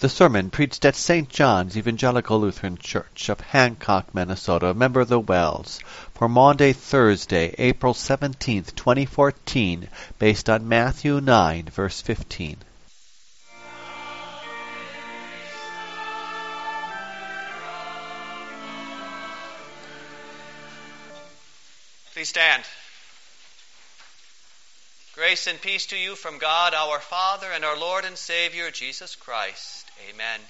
The sermon preached at St. John's Evangelical Lutheran Church of Hancock, Minnesota, member of the WELS, for Maundy, Thursday, April 17, 2014, based on Matthew 9, verse 15. Please stand. Grace and peace to you from God our Father and our Lord and Savior Jesus Christ. Amen.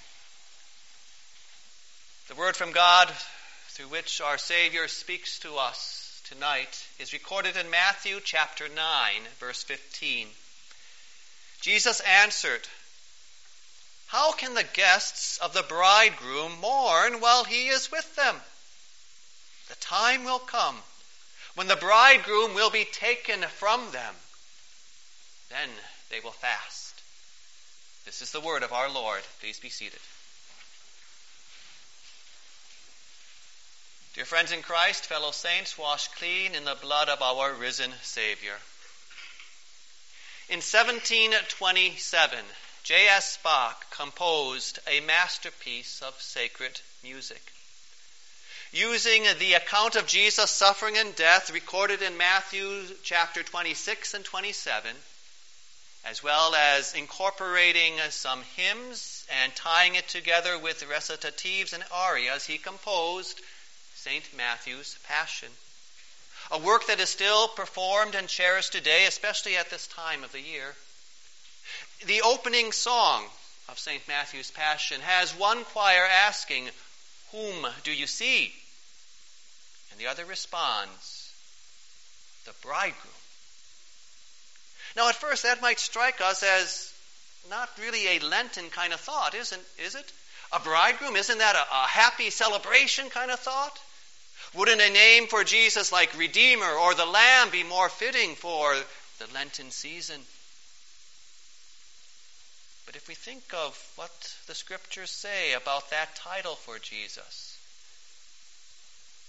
The word from God through which our Savior speaks to us tonight is recorded in Matthew chapter 9, verse 15. Jesus answered, How can the guests of the bridegroom mourn while he is with them? The time will come when the bridegroom will be taken from them. Then they will fast. This is the word of our Lord. Please be seated. Dear friends in Christ, fellow saints, washed clean in the blood of our risen Savior. In 1727, J.S. Bach composed a masterpiece of sacred music. Using the account of Jesus' suffering and death recorded in Matthew chapter 26 and 27, as well as incorporating uh, some hymns and tying it together with recitatives and arias, he composed St. Matthew's Passion. A work that is still performed and cherished today, especially at this time of the year. The opening song of St. Matthew's Passion has one choir asking, Whom do you see? And the other responds, The bridegroom. Now, at first, that might strike us as not really a Lenten kind of thought, isn't is it? A bridegroom, isn't that a, a happy celebration kind of thought? Wouldn't a name for Jesus like Redeemer or the Lamb be more fitting for the Lenten season? But if we think of what the scriptures say about that title for Jesus,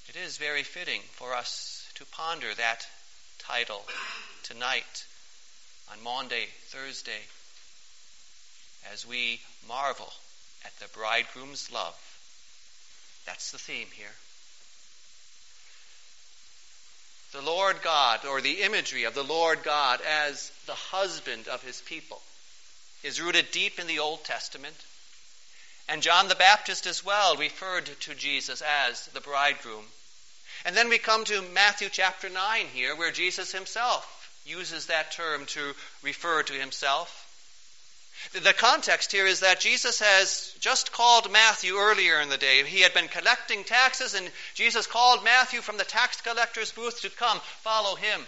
it is very fitting for us to ponder that title tonight on Maundy, Thursday, as we marvel at the bridegroom's love. That's the theme here. The Lord God, or the imagery of the Lord God as the husband of his people, is rooted deep in the Old Testament. And John the Baptist as well referred to Jesus as the bridegroom. And then we come to Matthew chapter 9 here, where Jesus himself uses that term to refer to himself. The context here is that Jesus has just called Matthew earlier in the day. He had been collecting taxes, and Jesus called Matthew from the tax collector's booth to come follow him.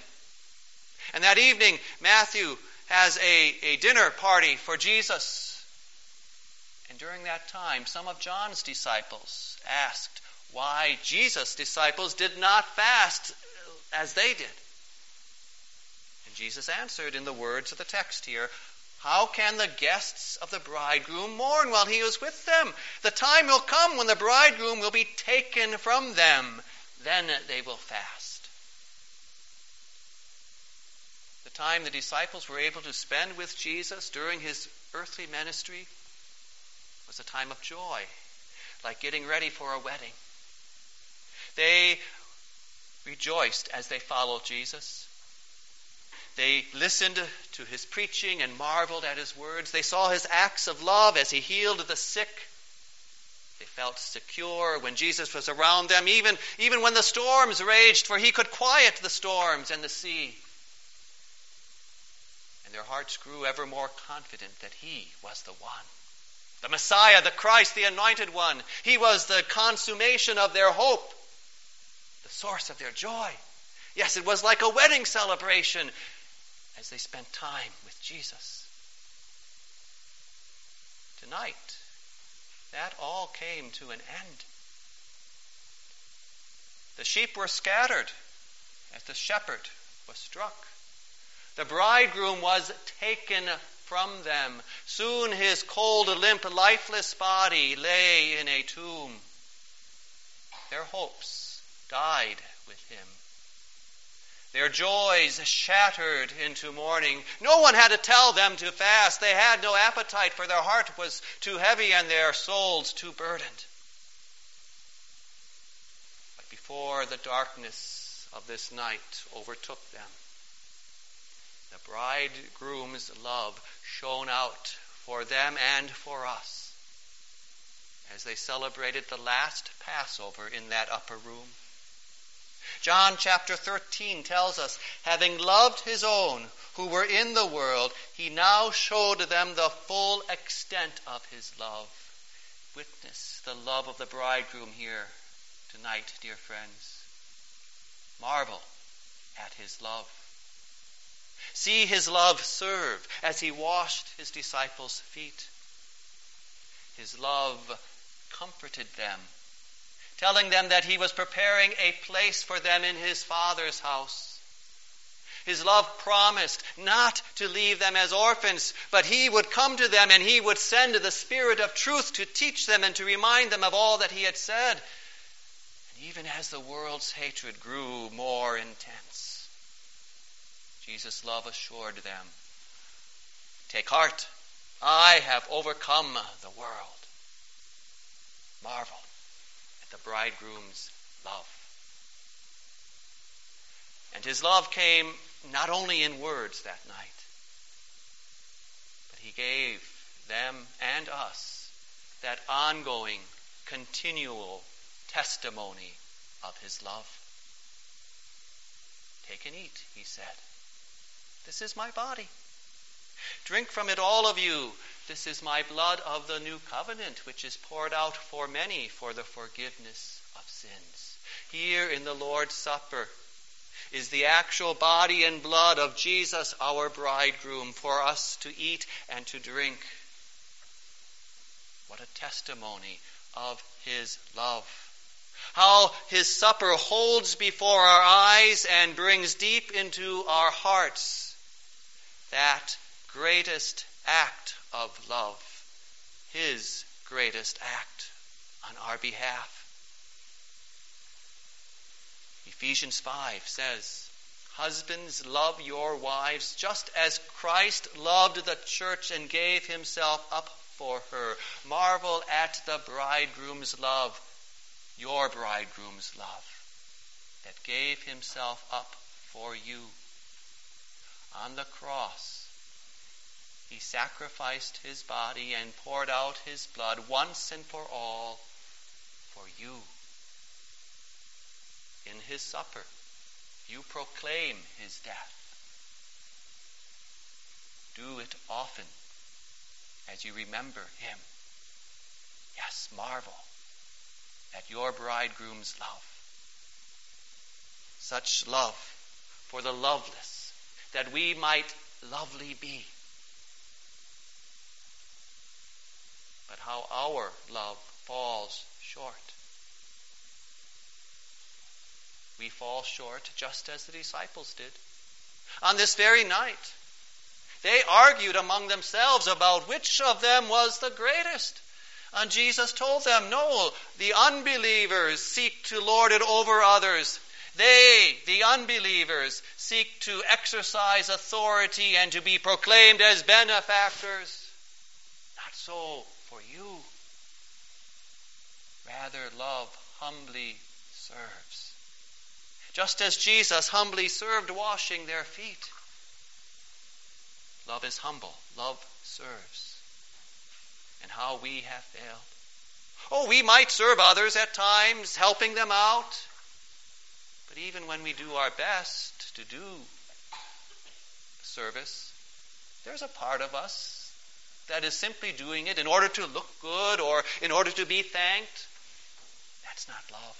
And that evening, Matthew has a, a dinner party for Jesus. And during that time, some of John's disciples asked why Jesus' disciples did not fast as they did. Jesus answered in the words of the text here How can the guests of the bridegroom mourn while he is with them? The time will come when the bridegroom will be taken from them. Then they will fast. The time the disciples were able to spend with Jesus during his earthly ministry was a time of joy, like getting ready for a wedding. They rejoiced as they followed Jesus. They listened to his preaching and marveled at his words. They saw his acts of love as he healed the sick. They felt secure when Jesus was around them, even, even when the storms raged, for he could quiet the storms and the sea. And their hearts grew ever more confident that he was the one. The Messiah, the Christ, the anointed one. He was the consummation of their hope, the source of their joy. Yes, it was like a wedding celebration as they spent time with Jesus. Tonight, that all came to an end. The sheep were scattered as the shepherd was struck. The bridegroom was taken from them. Soon his cold, limp, lifeless body lay in a tomb. Their hopes died with him. Their joys shattered into mourning. No one had to tell them to fast. They had no appetite, for their heart was too heavy and their souls too burdened. But before the darkness of this night overtook them, the bridegroom's love shone out for them and for us as they celebrated the last Passover in that upper room. John chapter 13 tells us, having loved his own who were in the world, he now showed them the full extent of his love. Witness the love of the bridegroom here tonight, dear friends. Marvel at his love. See his love serve as he washed his disciples' feet. His love comforted them telling them that he was preparing a place for them in his Father's house. His love promised not to leave them as orphans, but he would come to them and he would send the Spirit of truth to teach them and to remind them of all that he had said. And even as the world's hatred grew more intense, Jesus' love assured them Take heart, I have overcome the world. Marvel the bridegroom's love. And his love came not only in words that night, but he gave them and us that ongoing, continual testimony of his love. Take and eat, he said. This is my body. Drink from it, all of you. This is my blood of the new covenant, which is poured out for many for the forgiveness of sins. Here in the Lord's Supper is the actual body and blood of Jesus, our bridegroom, for us to eat and to drink. What a testimony of his love. How his supper holds before our eyes and brings deep into our hearts that greatest act of love, his greatest act on our behalf. Ephesians 5 says, Husbands, love your wives just as Christ loved the church and gave himself up for her. Marvel at the bridegroom's love, your bridegroom's love, that gave himself up for you. On the cross, he sacrificed his body and poured out his blood once and for all for you. In his supper, you proclaim his death. Do it often as you remember him. Yes, marvel at your bridegroom's love. Such love for the loveless, that we might lovely be. But how our love falls short. We fall short just as the disciples did. On this very night, they argued among themselves about which of them was the greatest. And Jesus told them, No, the unbelievers seek to lord it over others. They, the unbelievers, seek to exercise authority and to be proclaimed as benefactors. Not so. Rather, love humbly serves. Just as Jesus humbly served washing their feet. Love is humble. Love serves. And how we have failed. Oh, we might serve others at times, helping them out. But even when we do our best to do service, there's a part of us that is simply doing it in order to look good or in order to be thanked, that's not love.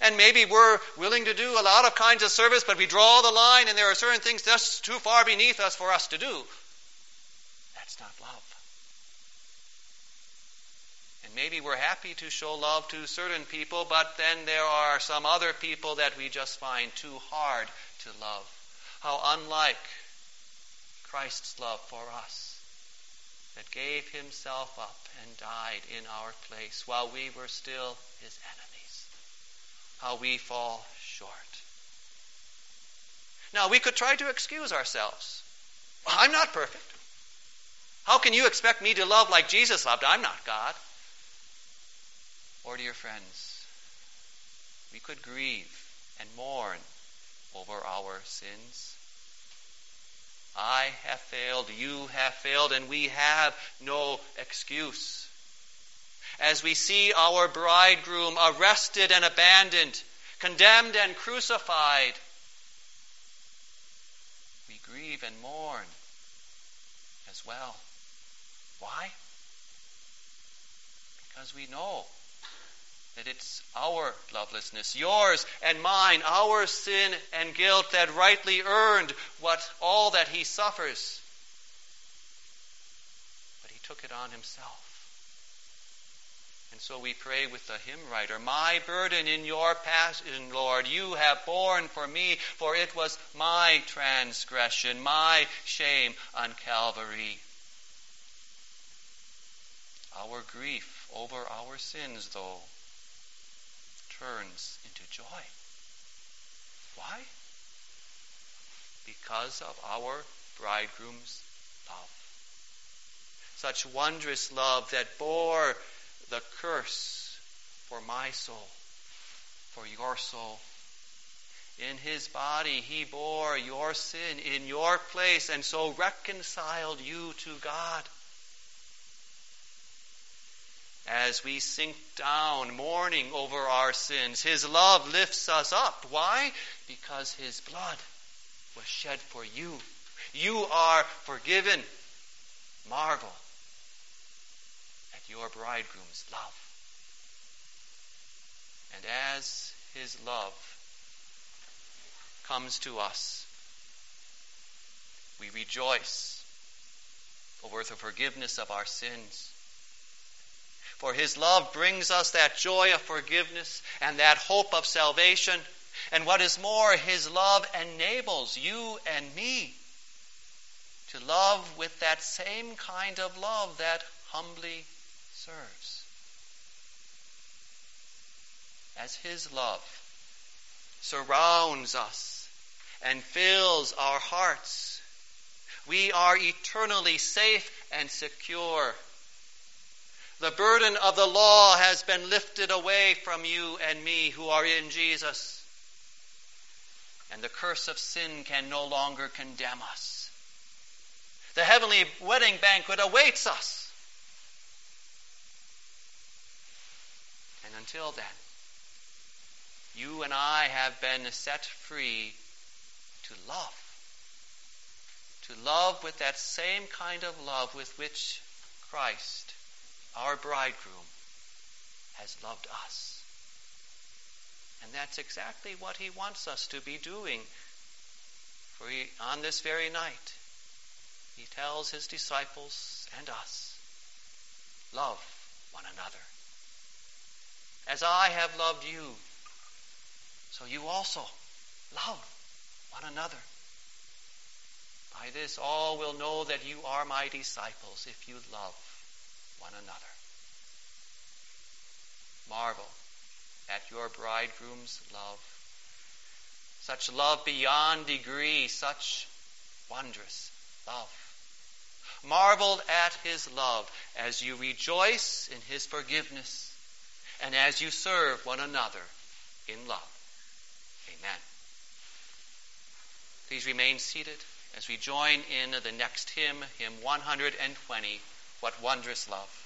And maybe we're willing to do a lot of kinds of service, but we draw the line and there are certain things just too far beneath us for us to do. That's not love. And maybe we're happy to show love to certain people, but then there are some other people that we just find too hard to love. How unlike Christ's love for us, that gave himself up and died in our place while we were still his enemies. How we fall short. Now, we could try to excuse ourselves. I'm not perfect. How can you expect me to love like Jesus loved? I'm not God. Or, dear friends, we could grieve and mourn over our sins. I have failed, you have failed, and we have no excuse. As we see our bridegroom arrested and abandoned, condemned and crucified, we grieve and mourn as well. Why? Because we know that it's our lovelessness, yours and mine, our sin and guilt that rightly earned what all that he suffers. But he took it on himself. And so we pray with the hymn writer, My burden in your passion, Lord, you have borne for me, for it was my transgression, my shame on Calvary. Our grief over our sins, though, turns into joy. Why? Because of our bridegroom's love. Such wondrous love that bore the curse for my soul, for your soul. In his body, he bore your sin in your place and so reconciled you to God as we sink down, mourning over our sins. His love lifts us up. Why? Because His blood was shed for you. You are forgiven. Marvel at your bridegroom's love. And as His love comes to us, we rejoice over the forgiveness of our sins for his love brings us that joy of forgiveness and that hope of salvation. And what is more, his love enables you and me to love with that same kind of love that humbly serves. As his love surrounds us and fills our hearts, we are eternally safe and secure the burden of the law has been lifted away from you and me who are in Jesus. And the curse of sin can no longer condemn us. The heavenly wedding banquet awaits us. And until then, you and I have been set free to love. To love with that same kind of love with which Christ our bridegroom has loved us. And that's exactly what he wants us to be doing. For he, on this very night, he tells his disciples and us, love one another. As I have loved you, so you also love one another. By this all will know that you are my disciples if you love one another. Marvel at your bridegroom's love. Such love beyond degree, such wondrous love. Marvel at his love as you rejoice in his forgiveness and as you serve one another in love. Amen. Please remain seated as we join in the next hymn, hymn 120. What wondrous love.